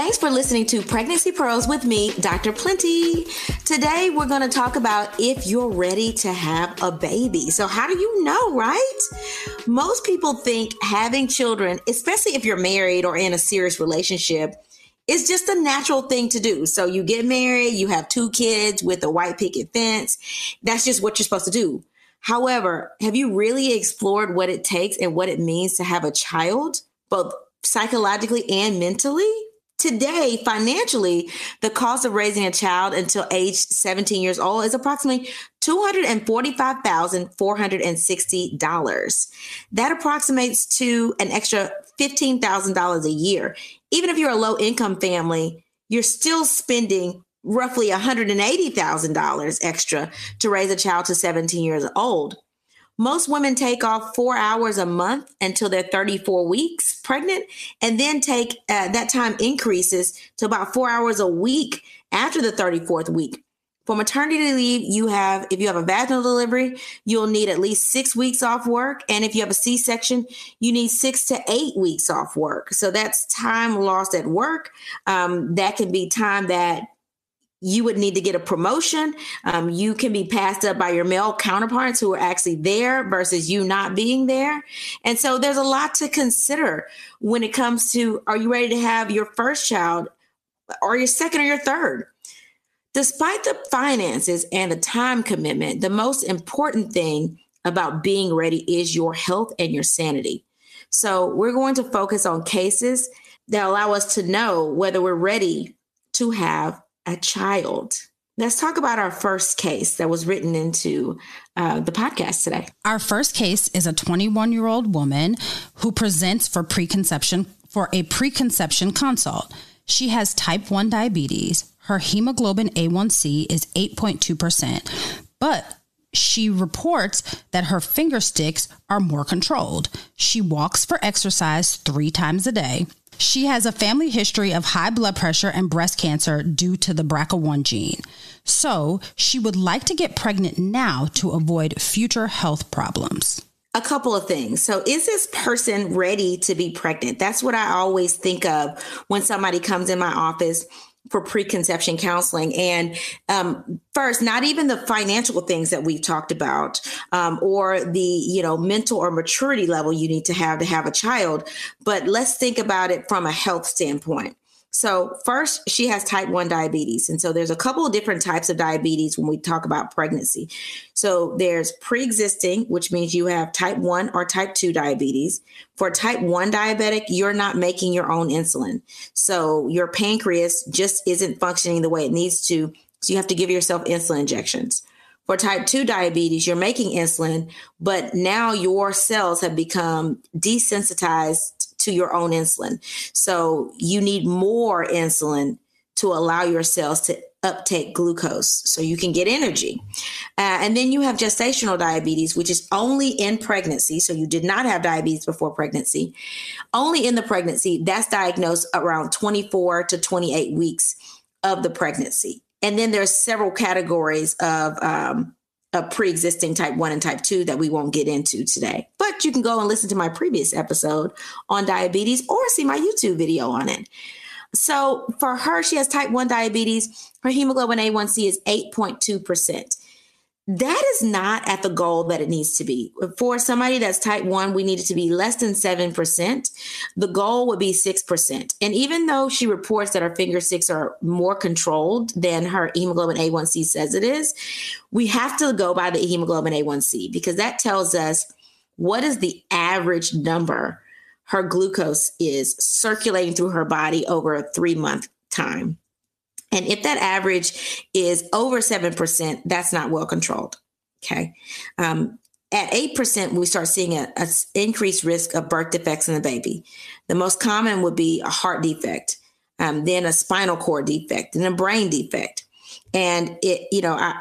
Thanks for listening to Pregnancy Pearls with me, Dr. Plenty. Today, we're going to talk about if you're ready to have a baby. So, how do you know, right? Most people think having children, especially if you're married or in a serious relationship, is just a natural thing to do. So, you get married, you have two kids with a white picket fence. That's just what you're supposed to do. However, have you really explored what it takes and what it means to have a child, both psychologically and mentally? Today, financially, the cost of raising a child until age 17 years old is approximately $245,460. That approximates to an extra $15,000 a year. Even if you're a low income family, you're still spending roughly $180,000 extra to raise a child to 17 years old. Most women take off four hours a month until they're 34 weeks pregnant, and then take uh, that time increases to about four hours a week after the 34th week. For maternity leave, you have, if you have a vaginal delivery, you'll need at least six weeks off work. And if you have a C section, you need six to eight weeks off work. So that's time lost at work. Um, that can be time that you would need to get a promotion. Um, you can be passed up by your male counterparts who are actually there versus you not being there. And so there's a lot to consider when it comes to are you ready to have your first child or your second or your third? Despite the finances and the time commitment, the most important thing about being ready is your health and your sanity. So we're going to focus on cases that allow us to know whether we're ready to have a child. Let's talk about our first case that was written into uh, the podcast today. Our first case is a 21 year old woman who presents for preconception for a preconception consult. She has type 1 diabetes. Her hemoglobin A1C is 8.2%, but she reports that her finger sticks are more controlled. She walks for exercise three times a day. She has a family history of high blood pressure and breast cancer due to the BRCA1 gene. So she would like to get pregnant now to avoid future health problems. A couple of things. So, is this person ready to be pregnant? That's what I always think of when somebody comes in my office for preconception counseling. And um, first, not even the financial things that we've talked about, um, or the you know mental or maturity level you need to have to have a child, but let's think about it from a health standpoint. So, first, she has type 1 diabetes. And so, there's a couple of different types of diabetes when we talk about pregnancy. So, there's pre existing, which means you have type 1 or type 2 diabetes. For type 1 diabetic, you're not making your own insulin. So, your pancreas just isn't functioning the way it needs to. So, you have to give yourself insulin injections. For type 2 diabetes, you're making insulin, but now your cells have become desensitized to your own insulin. So you need more insulin to allow your cells to uptake glucose so you can get energy. Uh, and then you have gestational diabetes, which is only in pregnancy. So you did not have diabetes before pregnancy. Only in the pregnancy, that's diagnosed around 24 to 28 weeks of the pregnancy. And then there's several categories of um, a pre-existing type 1 and type 2 that we won't get into today. But you can go and listen to my previous episode on diabetes or see my YouTube video on it. So for her, she has type 1 diabetes. Her hemoglobin A1C is 8.2%. that is not at the goal that it needs to be. For somebody that's type 1, we need it to be less than 7%. The goal would be 6%. And even though she reports that her finger sticks are more controlled than her hemoglobin A1C says it is, we have to go by the hemoglobin A1C because that tells us what is the average number her glucose is circulating through her body over a 3-month time. And if that average is over 7%, that's not well controlled. Okay. Um, at 8%, we start seeing an increased risk of birth defects in the baby. The most common would be a heart defect, um, then a spinal cord defect, and a brain defect. And it, you know, I,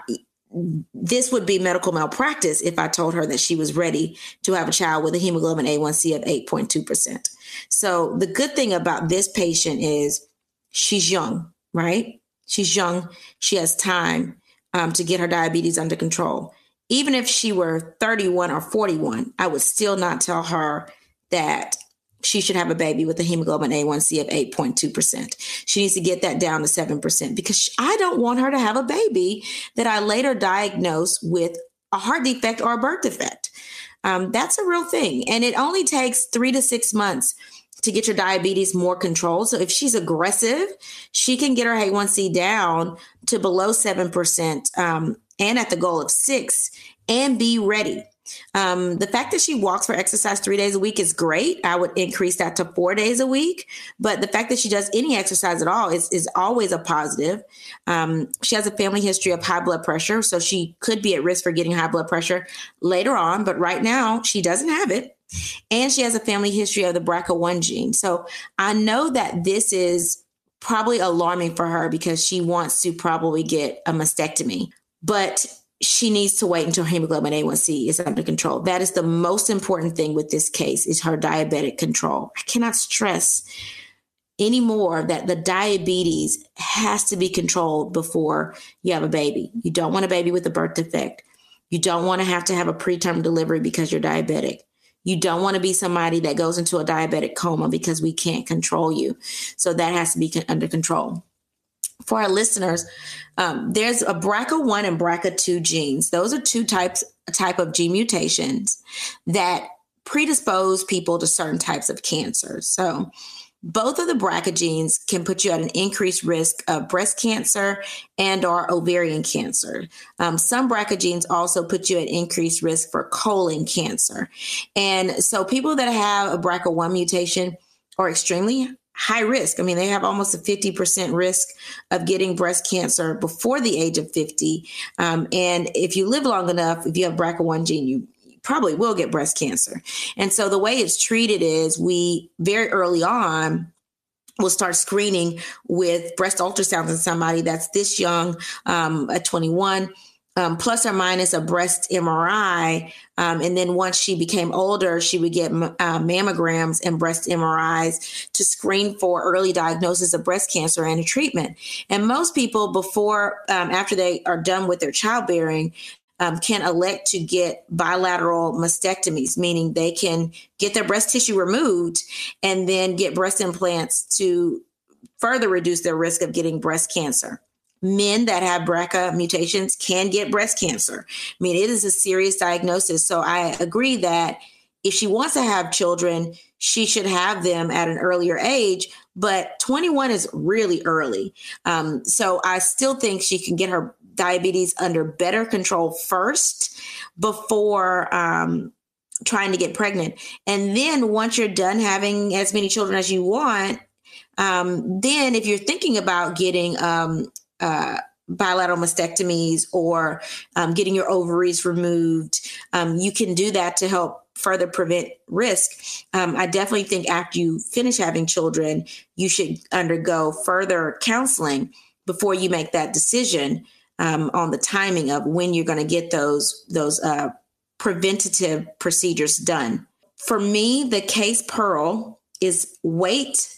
this would be medical malpractice if I told her that she was ready to have a child with a hemoglobin A1C of 8.2%. So the good thing about this patient is she's young, right? She's young. She has time um, to get her diabetes under control. Even if she were 31 or 41, I would still not tell her that she should have a baby with a hemoglobin A1C of 8.2%. She needs to get that down to 7% because I don't want her to have a baby that I later diagnose with a heart defect or a birth defect. Um, that's a real thing. And it only takes three to six months to get your diabetes more controlled. So if she's aggressive, she can get her A1C down to below 7% um, and at the goal of six and be ready. Um, the fact that she walks for exercise three days a week is great. I would increase that to four days a week. But the fact that she does any exercise at all is, is always a positive. Um, she has a family history of high blood pressure, so she could be at risk for getting high blood pressure later on. But right now, she doesn't have it. And she has a family history of the BRCA1 gene. So I know that this is probably alarming for her because she wants to probably get a mastectomy. But she needs to wait until hemoglobin A1C is under control. That is the most important thing with this case is her diabetic control. I cannot stress anymore that the diabetes has to be controlled before you have a baby. You don't want a baby with a birth defect. You don't want to have to have a preterm delivery because you're diabetic. You don't want to be somebody that goes into a diabetic coma because we can't control you. So that has to be under control. For our listeners, um, there's a BRCA1 and BRCA2 genes. Those are two types type of gene mutations that predispose people to certain types of cancer. So both of the BRCA genes can put you at an increased risk of breast cancer and or ovarian cancer. Um, some BRCA genes also put you at increased risk for colon cancer. And so people that have a BRCA1 mutation are extremely high risk. I mean, they have almost a 50% risk of getting breast cancer before the age of 50. Um, and if you live long enough, if you have BRCA1 gene, you probably will get breast cancer. And so the way it's treated is we very early on will start screening with breast ultrasounds in somebody that's this young um, at 21 um, plus or minus a breast MRI. Um, and then once she became older, she would get uh, mammograms and breast MRIs to screen for early diagnosis of breast cancer and a treatment. And most people, before, um, after they are done with their childbearing, um, can elect to get bilateral mastectomies, meaning they can get their breast tissue removed and then get breast implants to further reduce their risk of getting breast cancer. Men that have BRCA mutations can get breast cancer. I mean, it is a serious diagnosis. So I agree that if she wants to have children, she should have them at an earlier age. But 21 is really early. Um, so I still think she can get her diabetes under better control first before um, trying to get pregnant. And then once you're done having as many children as you want, um, then if you're thinking about getting um, uh, bilateral mastectomies or um, getting your ovaries removed, um, you can do that to help further prevent risk. Um, I definitely think after you finish having children, you should undergo further counseling before you make that decision um, on the timing of when you're going to get those those uh, preventative procedures done. For me, the case pearl is wait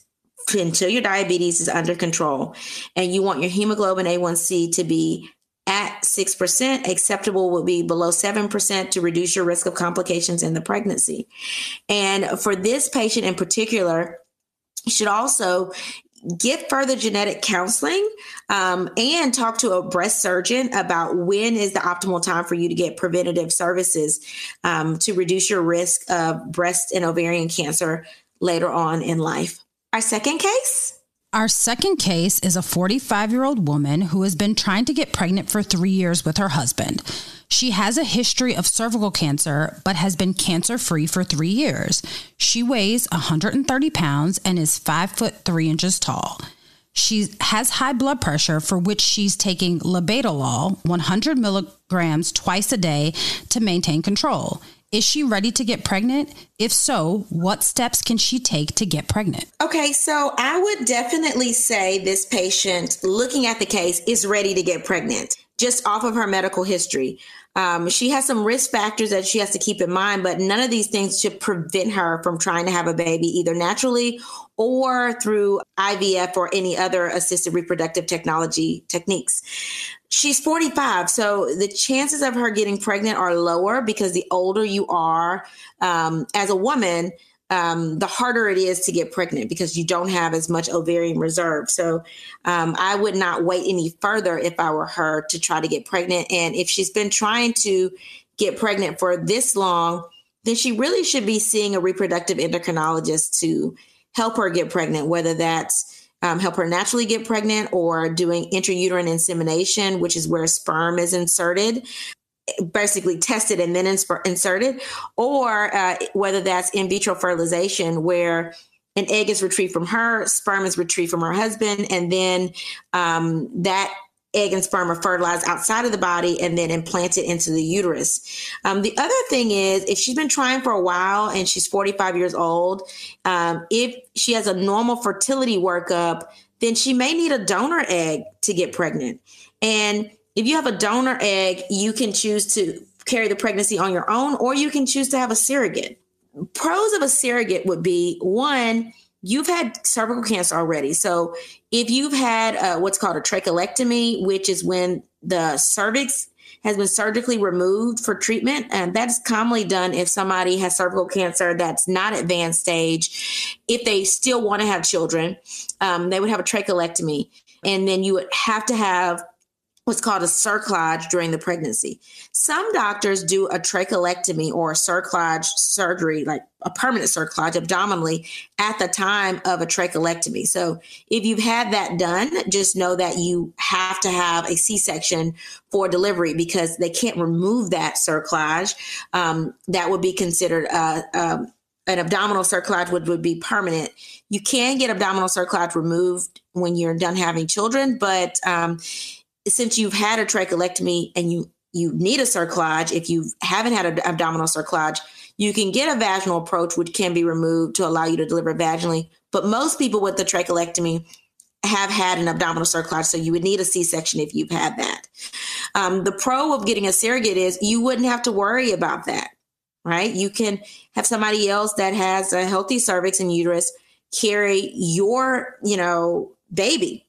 until your diabetes is under control and you want your hemoglobin A1C to be at 6%. Acceptable will be below 7% to reduce your risk of complications in the pregnancy. And for this patient in particular, you should also get further genetic counseling um, and talk to a breast surgeon about when is the optimal time for you to get preventative services um, to reduce your risk of breast and ovarian cancer later on in life. Our second case. Our second case is a 45 year old woman who has been trying to get pregnant for three years with her husband. She has a history of cervical cancer, but has been cancer free for three years. She weighs 130 pounds and is five foot three inches tall. She has high blood pressure, for which she's taking labetalol 100 milligrams twice a day to maintain control. Is she ready to get pregnant? If so, what steps can she take to get pregnant? Okay, so I would definitely say this patient, looking at the case, is ready to get pregnant just off of her medical history. Um, she has some risk factors that she has to keep in mind, but none of these things should prevent her from trying to have a baby either naturally or through IVF or any other assisted reproductive technology techniques. She's 45, so the chances of her getting pregnant are lower because the older you are um, as a woman, um, the harder it is to get pregnant because you don't have as much ovarian reserve. So um, I would not wait any further if I were her to try to get pregnant. And if she's been trying to get pregnant for this long, then she really should be seeing a reproductive endocrinologist to help her get pregnant, whether that's um, help her naturally get pregnant or doing intrauterine insemination, which is where sperm is inserted basically tested and then inserted, or uh, whether that's in vitro fertilization, where an egg is retrieved from her, sperm is retrieved from her husband, and then um, that egg and sperm are fertilized outside of the body and then implanted into the uterus. Um, the other thing is, if she's been trying for a while and she's 45 years old, um, if she has a normal fertility workup, then she may need a donor egg to get pregnant. And if you have a donor egg, you can choose to carry the pregnancy on your own, or you can choose to have a surrogate. Pros of a surrogate would be one, you've had cervical cancer already. So if you've had uh, what's called a trachelectomy, which is when the cervix has been surgically removed for treatment, and that's commonly done if somebody has cervical cancer that's not advanced stage. If they still want to have children, um, they would have a trachelectomy, and then you would have to have what's called a cerclage during the pregnancy. Some doctors do a trachelectomy or a cerclage surgery, like a permanent cerclage abdominally at the time of a trachelectomy. So if you've had that done, just know that you have to have a C-section for delivery because they can't remove that cerclage. Um, that would be considered a, a an abdominal cerclage would, would be permanent. You can get abdominal cerclage removed when you're done having children, but um, since you've had a trachelectomy and you you need a cerclage, if you haven't had an abdominal cerclage, you can get a vaginal approach, which can be removed to allow you to deliver vaginally. But most people with the trachelectomy have had an abdominal cerclage, so you would need a C-section if you've had that. Um, the pro of getting a surrogate is you wouldn't have to worry about that, right? You can have somebody else that has a healthy cervix and uterus carry your, you know, baby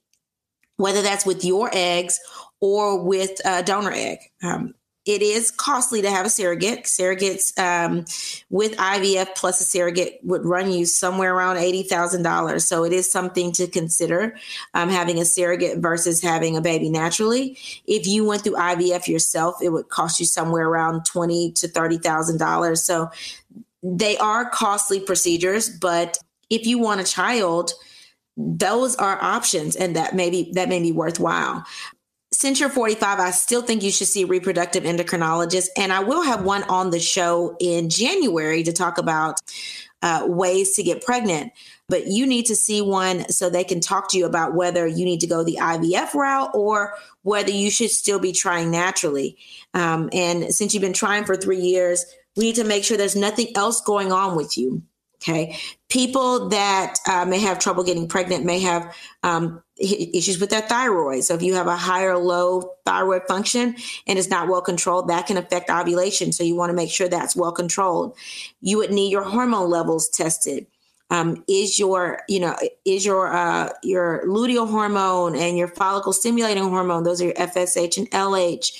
whether that's with your eggs or with a donor egg. Um, it is costly to have a surrogate. Surrogates um, with IVF plus a surrogate would run you somewhere around $80,000. So it is something to consider um, having a surrogate versus having a baby naturally. If you went through IVF yourself, it would cost you somewhere around twenty to $30,000. So they are costly procedures, but if you want a child, those are options and that may be that may be worthwhile. Since you're 45 i still think you should see a reproductive endocrinologist and i will have one on the show in january to talk about uh, ways to get pregnant. But you need to see one so they can talk to you about whether you need to go the ivf route or whether you should still be trying naturally. Um, and since you've been trying for three years we need to make sure there's nothing else going on with you Okay. People that uh, may have trouble getting pregnant may have um, issues with their thyroid. So if you have a high or low thyroid function and it's not well controlled, that can affect ovulation. So you want to make sure that's well controlled. You would need your hormone levels tested. Um, is your you know is your uh, your luteal hormone and your follicle stimulating hormone those are your FSH and LH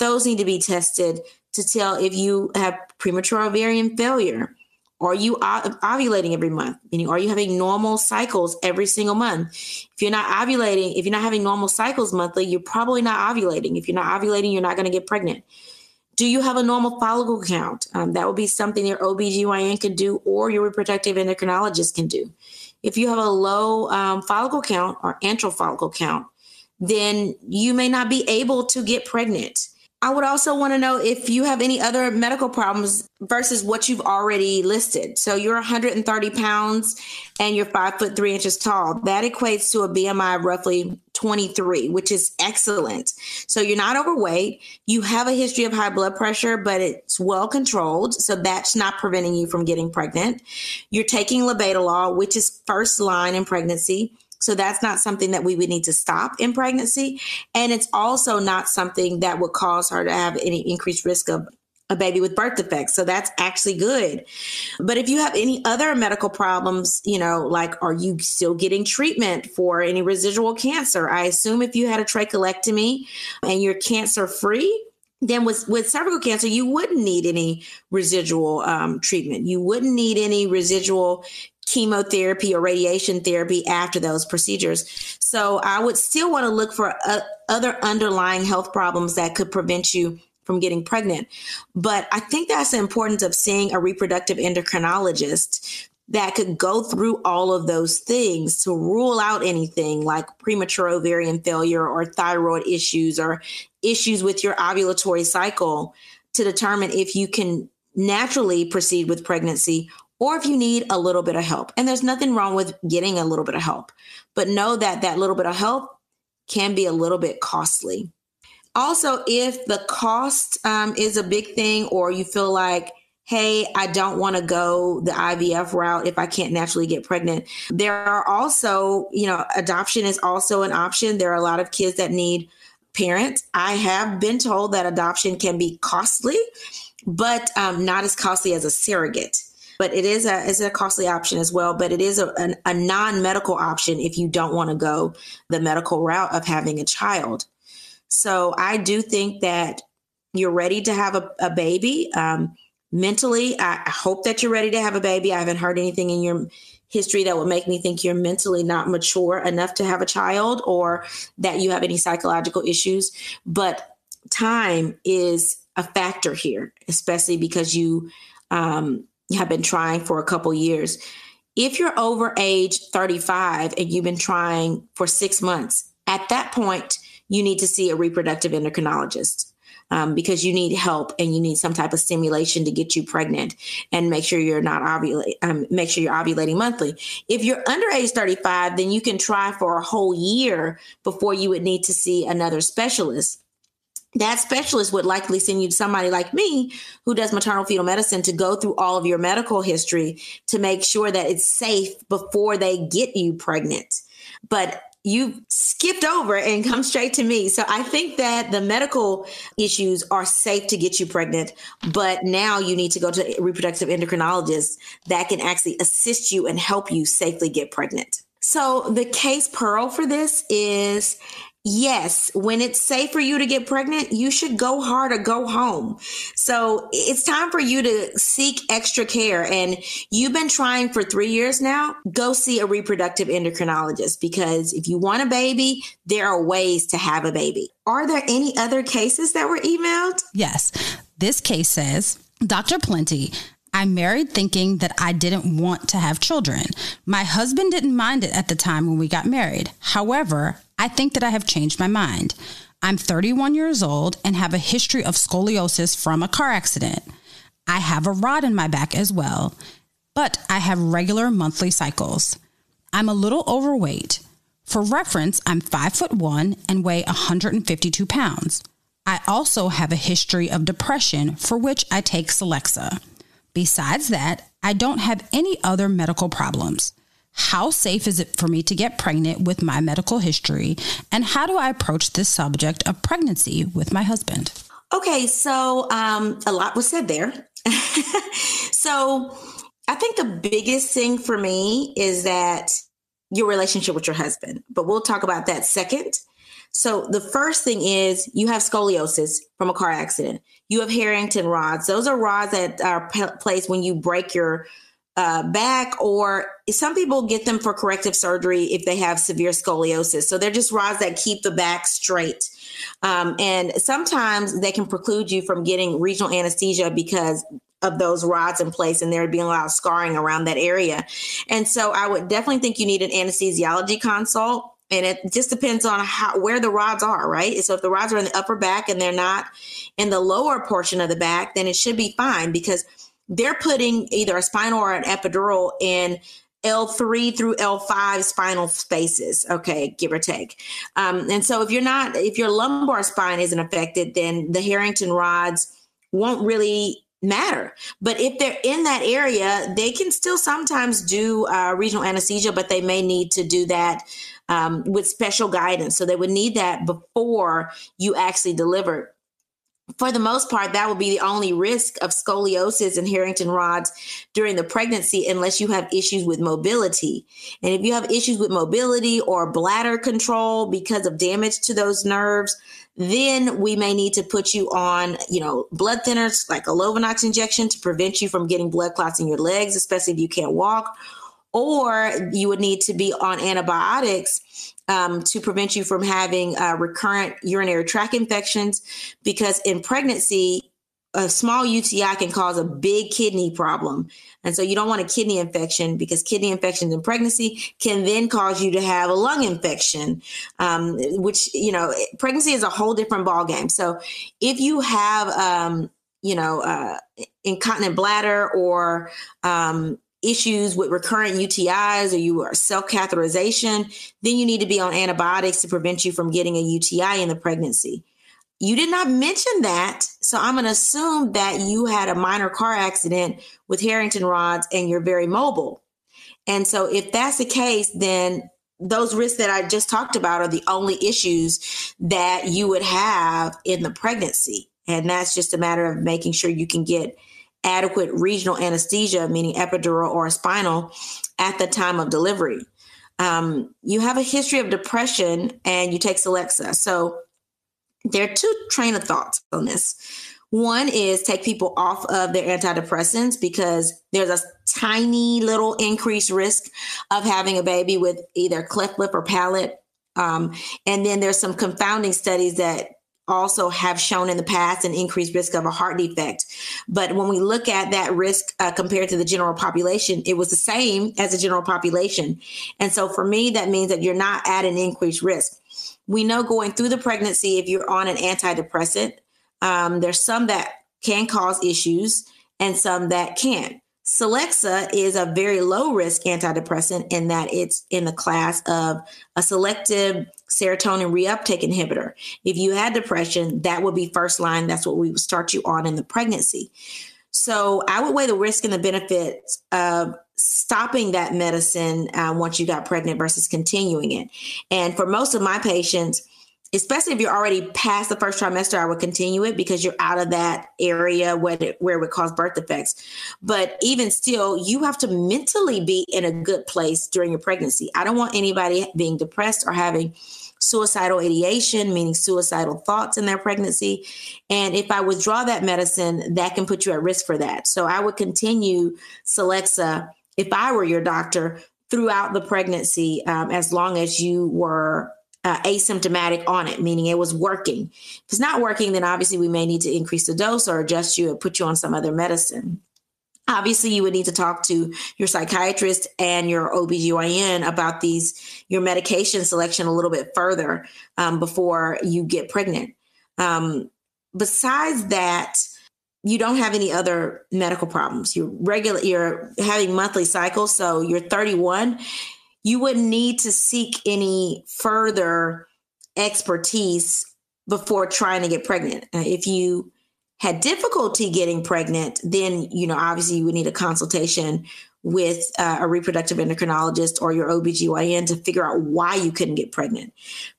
those need to be tested to tell if you have premature ovarian failure Are you ovulating every month? Meaning, are you having normal cycles every single month? If you're not ovulating, if you're not having normal cycles monthly, you're probably not ovulating. If you're not ovulating, you're not going to get pregnant. Do you have a normal follicle count? Um, that would be something your OBGYN can do or your reproductive endocrinologist can do. If you have a low um, follicle count or antral follicle count, then you may not be able to get pregnant. I would also want to know if you have any other medical problems versus what you've already listed. So you're 130 pounds and you're five foot three inches tall. That equates to a BMI of roughly 23, which is excellent. So you're not overweight. You have a history of high blood pressure, but it's well controlled. So that's not preventing you from getting pregnant. You're taking labetalol, which is first line in pregnancy. So that's not something that we would need to stop in pregnancy. And it's also not something that would cause her to have any increased risk of a baby with birth defects. So that's actually good. But if you have any other medical problems, you know, like are you still getting treatment for any residual cancer? I assume if you had a trachelectomy and you're cancer free, then with, with cervical cancer, you wouldn't need any residual um, treatment. You wouldn't need any residual chemotherapy or radiation therapy after those procedures. So I would still want to look for uh, other underlying health problems that could prevent you from getting pregnant. But I think that's the importance of seeing a reproductive endocrinologist that could go through all of those things to rule out anything like premature ovarian failure or thyroid issues or issues with your ovulatory cycle to determine if you can naturally proceed with pregnancy or if you need a little bit of help. And there's nothing wrong with getting a little bit of help, but know that that little bit of help can be a little bit costly. Also, if the cost um, is a big thing, or you feel like, hey, I don't want to go the IVF route if I can't naturally get pregnant, there are also, you know, adoption is also an option. There are a lot of kids that need parents. I have been told that adoption can be costly, but um, not as costly as a surrogate but it is a is a costly option as well. But it is a, a, a non medical option if you don't want to go the medical route of having a child. So I do think that you're ready to have a, a baby. Um, mentally, I hope that you're ready to have a baby. I haven't heard anything in your history that would make me think you're mentally not mature enough to have a child or that you have any psychological issues. But time is a factor here, especially because you um, have been trying for a couple years. If you're over age 35 and you've been trying for six months, at that point, you need to see a reproductive endocrinologist um, because you need help and you need some type of stimulation to get you pregnant and make sure you're not ovulate, um, make sure you're ovulating monthly. If you're under age 35, then you can try for a whole year before you would need to see another specialist that specialist would likely send you to somebody like me who does maternal fetal medicine to go through all of your medical history to make sure that it's safe before they get you pregnant. But you skipped over and come straight to me. So I think that the medical issues are safe to get you pregnant, but now you need to go to reproductive endocrinologists that can actually assist you and help you safely get pregnant. So the case pearl for this is yes, when it's safe for you to get pregnant, you should go hard or go home. So it's time for you to seek extra care. And you've been trying for three years now, go see a reproductive endocrinologist because if you want a baby, there are ways to have a baby. Are there any other cases that were emailed? Yes. This case says, Dr. Plenty, I married thinking that I didn't want to have children. My husband didn't mind it at the time when we got married. However, I think that I have changed my mind. I'm 31 years old and have a history of scoliosis from a car accident. I have a rod in my back as well, but I have regular monthly cycles. I'm a little overweight. For reference, I'm 5 foot 1 and weigh 152 pounds. I also have a history of depression for which I take Celexa. Besides that, I don't have any other medical problems. How safe is it for me to get pregnant with my medical history? And how do I approach this subject of pregnancy with my husband? Okay, so um, a lot was said there. so I think the biggest thing for me is that your relationship with your husband, but we'll talk about that second. So the first thing is you have scoliosis from a car accident. You have Harrington rods. Those are rods that are placed when you break your uh, back, or some people get them for corrective surgery if they have severe scoliosis. So they're just rods that keep the back straight. Um, and sometimes they can preclude you from getting regional anesthesia because of those rods in place and there'd be a lot of scarring around that area. And so I would definitely think you need an anesthesiology consult. And it just depends on how where the rods are, right? So if the rods are in the upper back and they're not in the lower portion of the back, then it should be fine because they're putting either a spinal or an epidural in L3 through L5 spinal spaces, okay, give or take. Um, and so if you're not, if your lumbar spine isn't affected, then the Harrington rods won't really matter. But if they're in that area, they can still sometimes do uh, regional anesthesia, but they may need to do that um, with special guidance. So they would need that before you actually deliver for the most part, that would be the only risk of scoliosis and Harrington rods during the pregnancy, unless you have issues with mobility. And if you have issues with mobility or bladder control because of damage to those nerves, then we may need to put you on, you know, blood thinners like a Lovenox injection to prevent you from getting blood clots in your legs, especially if you can't walk. Or you would need to be on antibiotics um, to prevent you from having uh, recurrent urinary tract infections because in pregnancy, a small UTI can cause a big kidney problem. And so you don't want a kidney infection because kidney infections in pregnancy can then cause you to have a lung infection, um, which, you know, pregnancy is a whole different ballgame. So if you have, um, you know, uh, incontinent bladder or um, issues with recurrent UTIs or you are self catheterization, then you need to be on antibiotics to prevent you from getting a UTI in the pregnancy. You did not mention that. So I'm going to assume that you had a minor car accident with Harrington rods and you're very mobile. And so if that's the case, then those risks that I just talked about are the only issues that you would have in the pregnancy. And that's just a matter of making sure you can get adequate regional anesthesia, meaning epidural or spinal, at the time of delivery. Um, you have a history of depression and you take Celexa. So there are two train of thoughts on this. One is take people off of their antidepressants because there's a tiny little increased risk of having a baby with either cleft lip or palate. Um, and then there's some confounding studies that also have shown in the past an increased risk of a heart defect. But when we look at that risk uh, compared to the general population, it was the same as the general population. And so for me, that means that you're not at an increased risk. We know going through the pregnancy, if you're on an antidepressant, um, there's some that can cause issues and some that can't. Celexa is a very low risk antidepressant in that it's in the class of a selective serotonin reuptake inhibitor. If you had depression, that would be first line. That's what we would start you on in the pregnancy. So I would weigh the risk and the benefits of stopping that medicine uh, once you got pregnant versus continuing it. And for most of my patients, especially if you're already past the first trimester, I would continue it because you're out of that area where it, where it would cause birth defects. But even still, you have to mentally be in a good place during your pregnancy. I don't want anybody being depressed or having suicidal ideation, meaning suicidal thoughts in their pregnancy. And if I withdraw that medicine, that can put you at risk for that. So I would continue Celexa if I were your doctor throughout the pregnancy, um, as long as you were uh, asymptomatic on it, meaning it was working. If it's not working, then obviously we may need to increase the dose or adjust you or put you on some other medicine. Obviously, you would need to talk to your psychiatrist and your OBGYN about these, your medication selection a little bit further um, before you get pregnant. Um, besides that, you don't have any other medical problems. You're regular, you're having monthly cycles, so you're 31 you wouldn't need to seek any further expertise before trying to get pregnant. Uh, if you had difficulty getting pregnant, then you know obviously you would need a consultation with uh, a reproductive endocrinologist or your OBGYN to figure out why you couldn't get pregnant.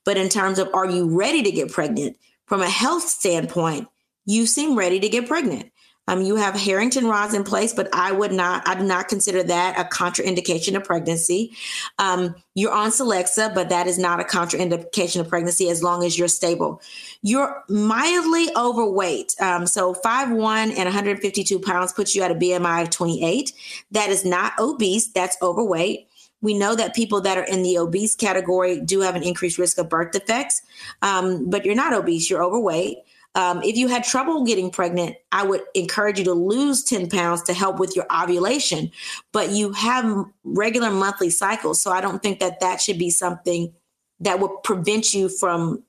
But in terms of are you ready to get pregnant from a health standpoint, you seem ready to get pregnant. Um, you have Harrington rods in place, but I would not, I do not consider that a contraindication of pregnancy. Um, you're on Celexa, but that is not a contraindication of pregnancy as long as you're stable. You're mildly overweight. Um, so 5'1 and 152 pounds puts you at a BMI of 28. That is not obese, that's overweight. We know that people that are in the obese category do have an increased risk of birth defects, um, but you're not obese, you're overweight. Um, if you had trouble getting pregnant, I would encourage you to lose 10 pounds to help with your ovulation, but you have regular monthly cycles. So I don't think that that should be something that would prevent you from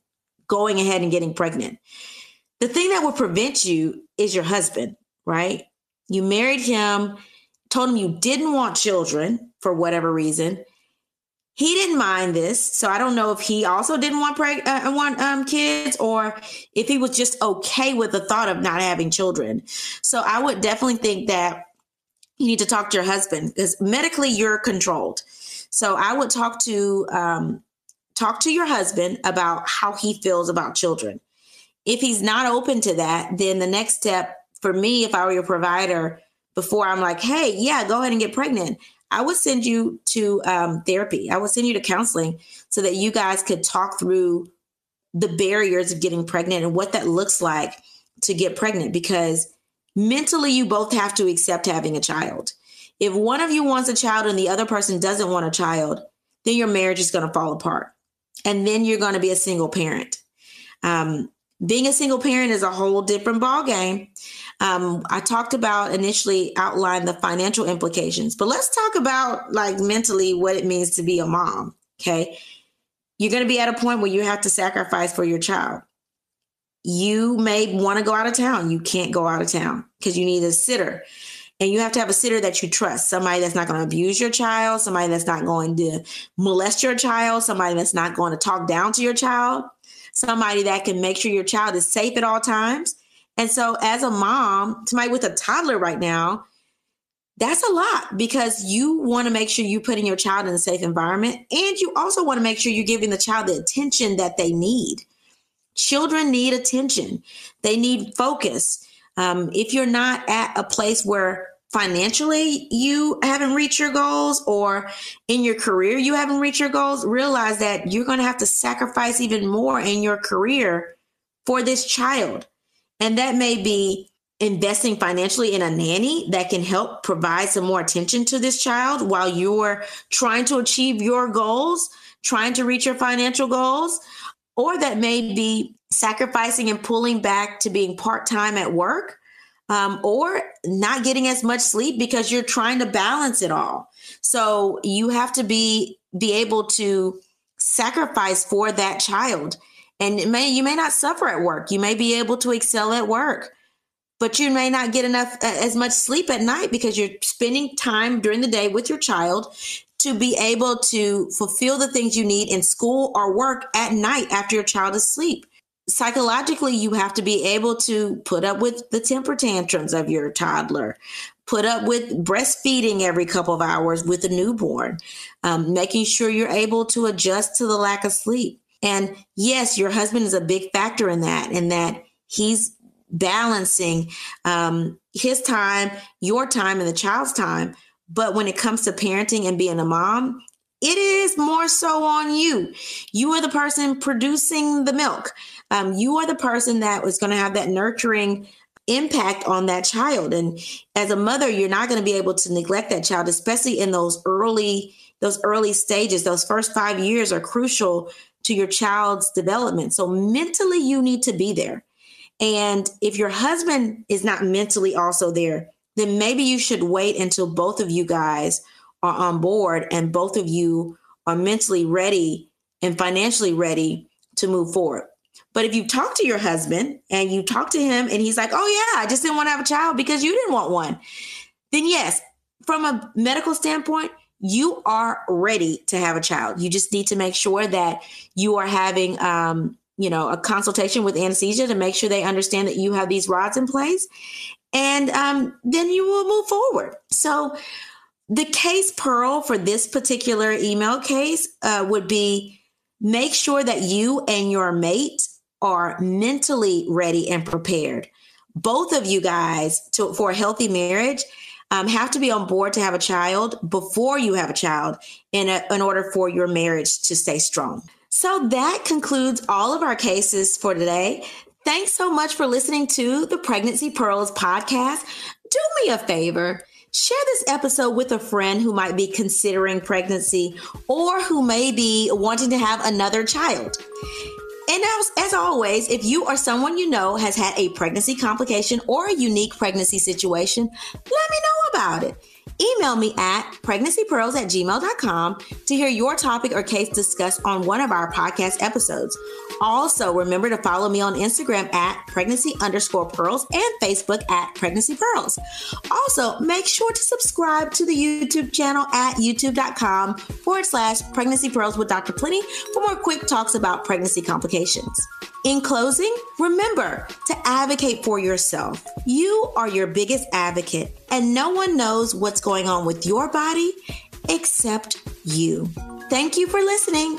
going ahead and getting pregnant. The thing that would prevent you is your husband, right? You married him, told him you didn't want children for whatever reason. He didn't mind this, so I don't know if he also didn't want preg- uh, want um, kids or if he was just okay with the thought of not having children. So I would definitely think that you need to talk to your husband because medically you're controlled. So I would talk to um, talk to your husband about how he feels about children. If he's not open to that, then the next step for me, if I were your provider, before I'm like, hey, yeah, go ahead and get pregnant. I would send you to um, therapy. I would send you to counseling so that you guys could talk through the barriers of getting pregnant and what that looks like to get pregnant because mentally you both have to accept having a child. If one of you wants a child and the other person doesn't want a child, then your marriage is going to fall apart. And then you're going to be a single parent. Um, being a single parent is a whole different ball game. Um, I talked about initially outline the financial implications, but let's talk about like mentally what it means to be a mom. Okay. You're going to be at a point where you have to sacrifice for your child. You may want to go out of town. You can't go out of town because you need a sitter. And you have to have a sitter that you trust, somebody that's not going to abuse your child, somebody that's not going to molest your child, somebody that's not going to talk down to your child somebody that can make sure your child is safe at all times. And so, as a mom, somebody with a toddler right now, that's a lot because you want to make sure you're putting your child in a safe environment. And you also want to make sure you're giving the child the attention that they need. Children need attention, they need focus. Um, if you're not at a place where financially you haven't reached your goals or in your career you haven't reached your goals, realize that you're going to have to sacrifice even more in your career for this child. And that may be investing financially in a nanny that can help provide some more attention to this child while you're trying to achieve your goals, trying to reach your financial goals. Or that may be sacrificing and pulling back to being part time at work um, or not getting as much sleep because you're trying to balance it all. So you have to be be able to sacrifice for that child. And may you may not suffer at work. You may be able to excel at work, but you may not get enough as much sleep at night because you're spending time during the day with your child to be able to fulfill the things you need in school or work at night after your child is asleep psychologically you have to be able to put up with the temper tantrums of your toddler put up with breastfeeding every couple of hours with a newborn um, making sure you're able to adjust to the lack of sleep and yes your husband is a big factor in that in that he's balancing um, his time your time and the child's time but when it comes to parenting and being a mom it is more so on you. You are the person producing the milk. Um, you are the person that was going to have that nurturing impact on that child. And as a mother, you're not going to be able to neglect that child, especially in those early those early stages. Those first five years are crucial to your child's development. So mentally, you need to be there. And if your husband is not mentally also there, then maybe you should wait until both of you guys are on board and both of you are mentally ready and financially ready to move forward. But if you talk to your husband and you talk to him and he's like, oh, yeah, I just didn't want to have a child because you didn't want one, then yes, from a medical standpoint, you are ready to have a child. You just need to make sure that you are having, um, you know, a consultation with anesthesia to make sure they understand that you have these rods in place. And um, then you will move forward. So, the case pearl for this particular email case uh, would be make sure that you and your mate are mentally ready and prepared. both of you guys to, for a healthy marriage um, have to be on board to have a child before you have a child in, a, in order for your marriage to stay strong. So that concludes all of our cases for today. Thanks so much for listening to the Pregnancy Pearls podcast. Do me a favor. Share this episode with a friend who might be considering pregnancy or who may be wanting to have another child. And as, as always, if you or someone you know has had a pregnancy complication or a unique pregnancy situation, let me know about it. Email me at pregnancypearls at gmail.com to hear your topic or case discussed on one of our podcast episodes. Also, remember to follow me on Instagram at pregnancy underscore pearls and Facebook at pregnancy pearls. Also, make sure to subscribe to the YouTube channel at youtube.com forward slash pregnancy pearls with Dr. Plenty for more quick talks about pregnancy complications. In closing, remember to advocate for yourself. You are your biggest advocate, and no one knows what's going on with your body except you. Thank you for listening.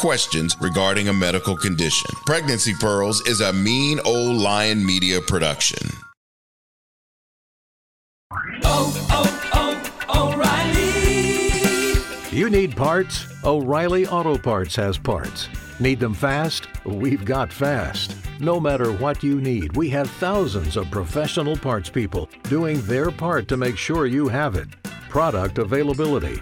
questions regarding a medical condition. Pregnancy Pearls is a mean old lion media production. Oh, oh, oh, O'Reilly! You need parts? O'Reilly Auto Parts has parts. Need them fast? We've got fast. No matter what you need, we have thousands of professional parts people doing their part to make sure you have it. Product availability.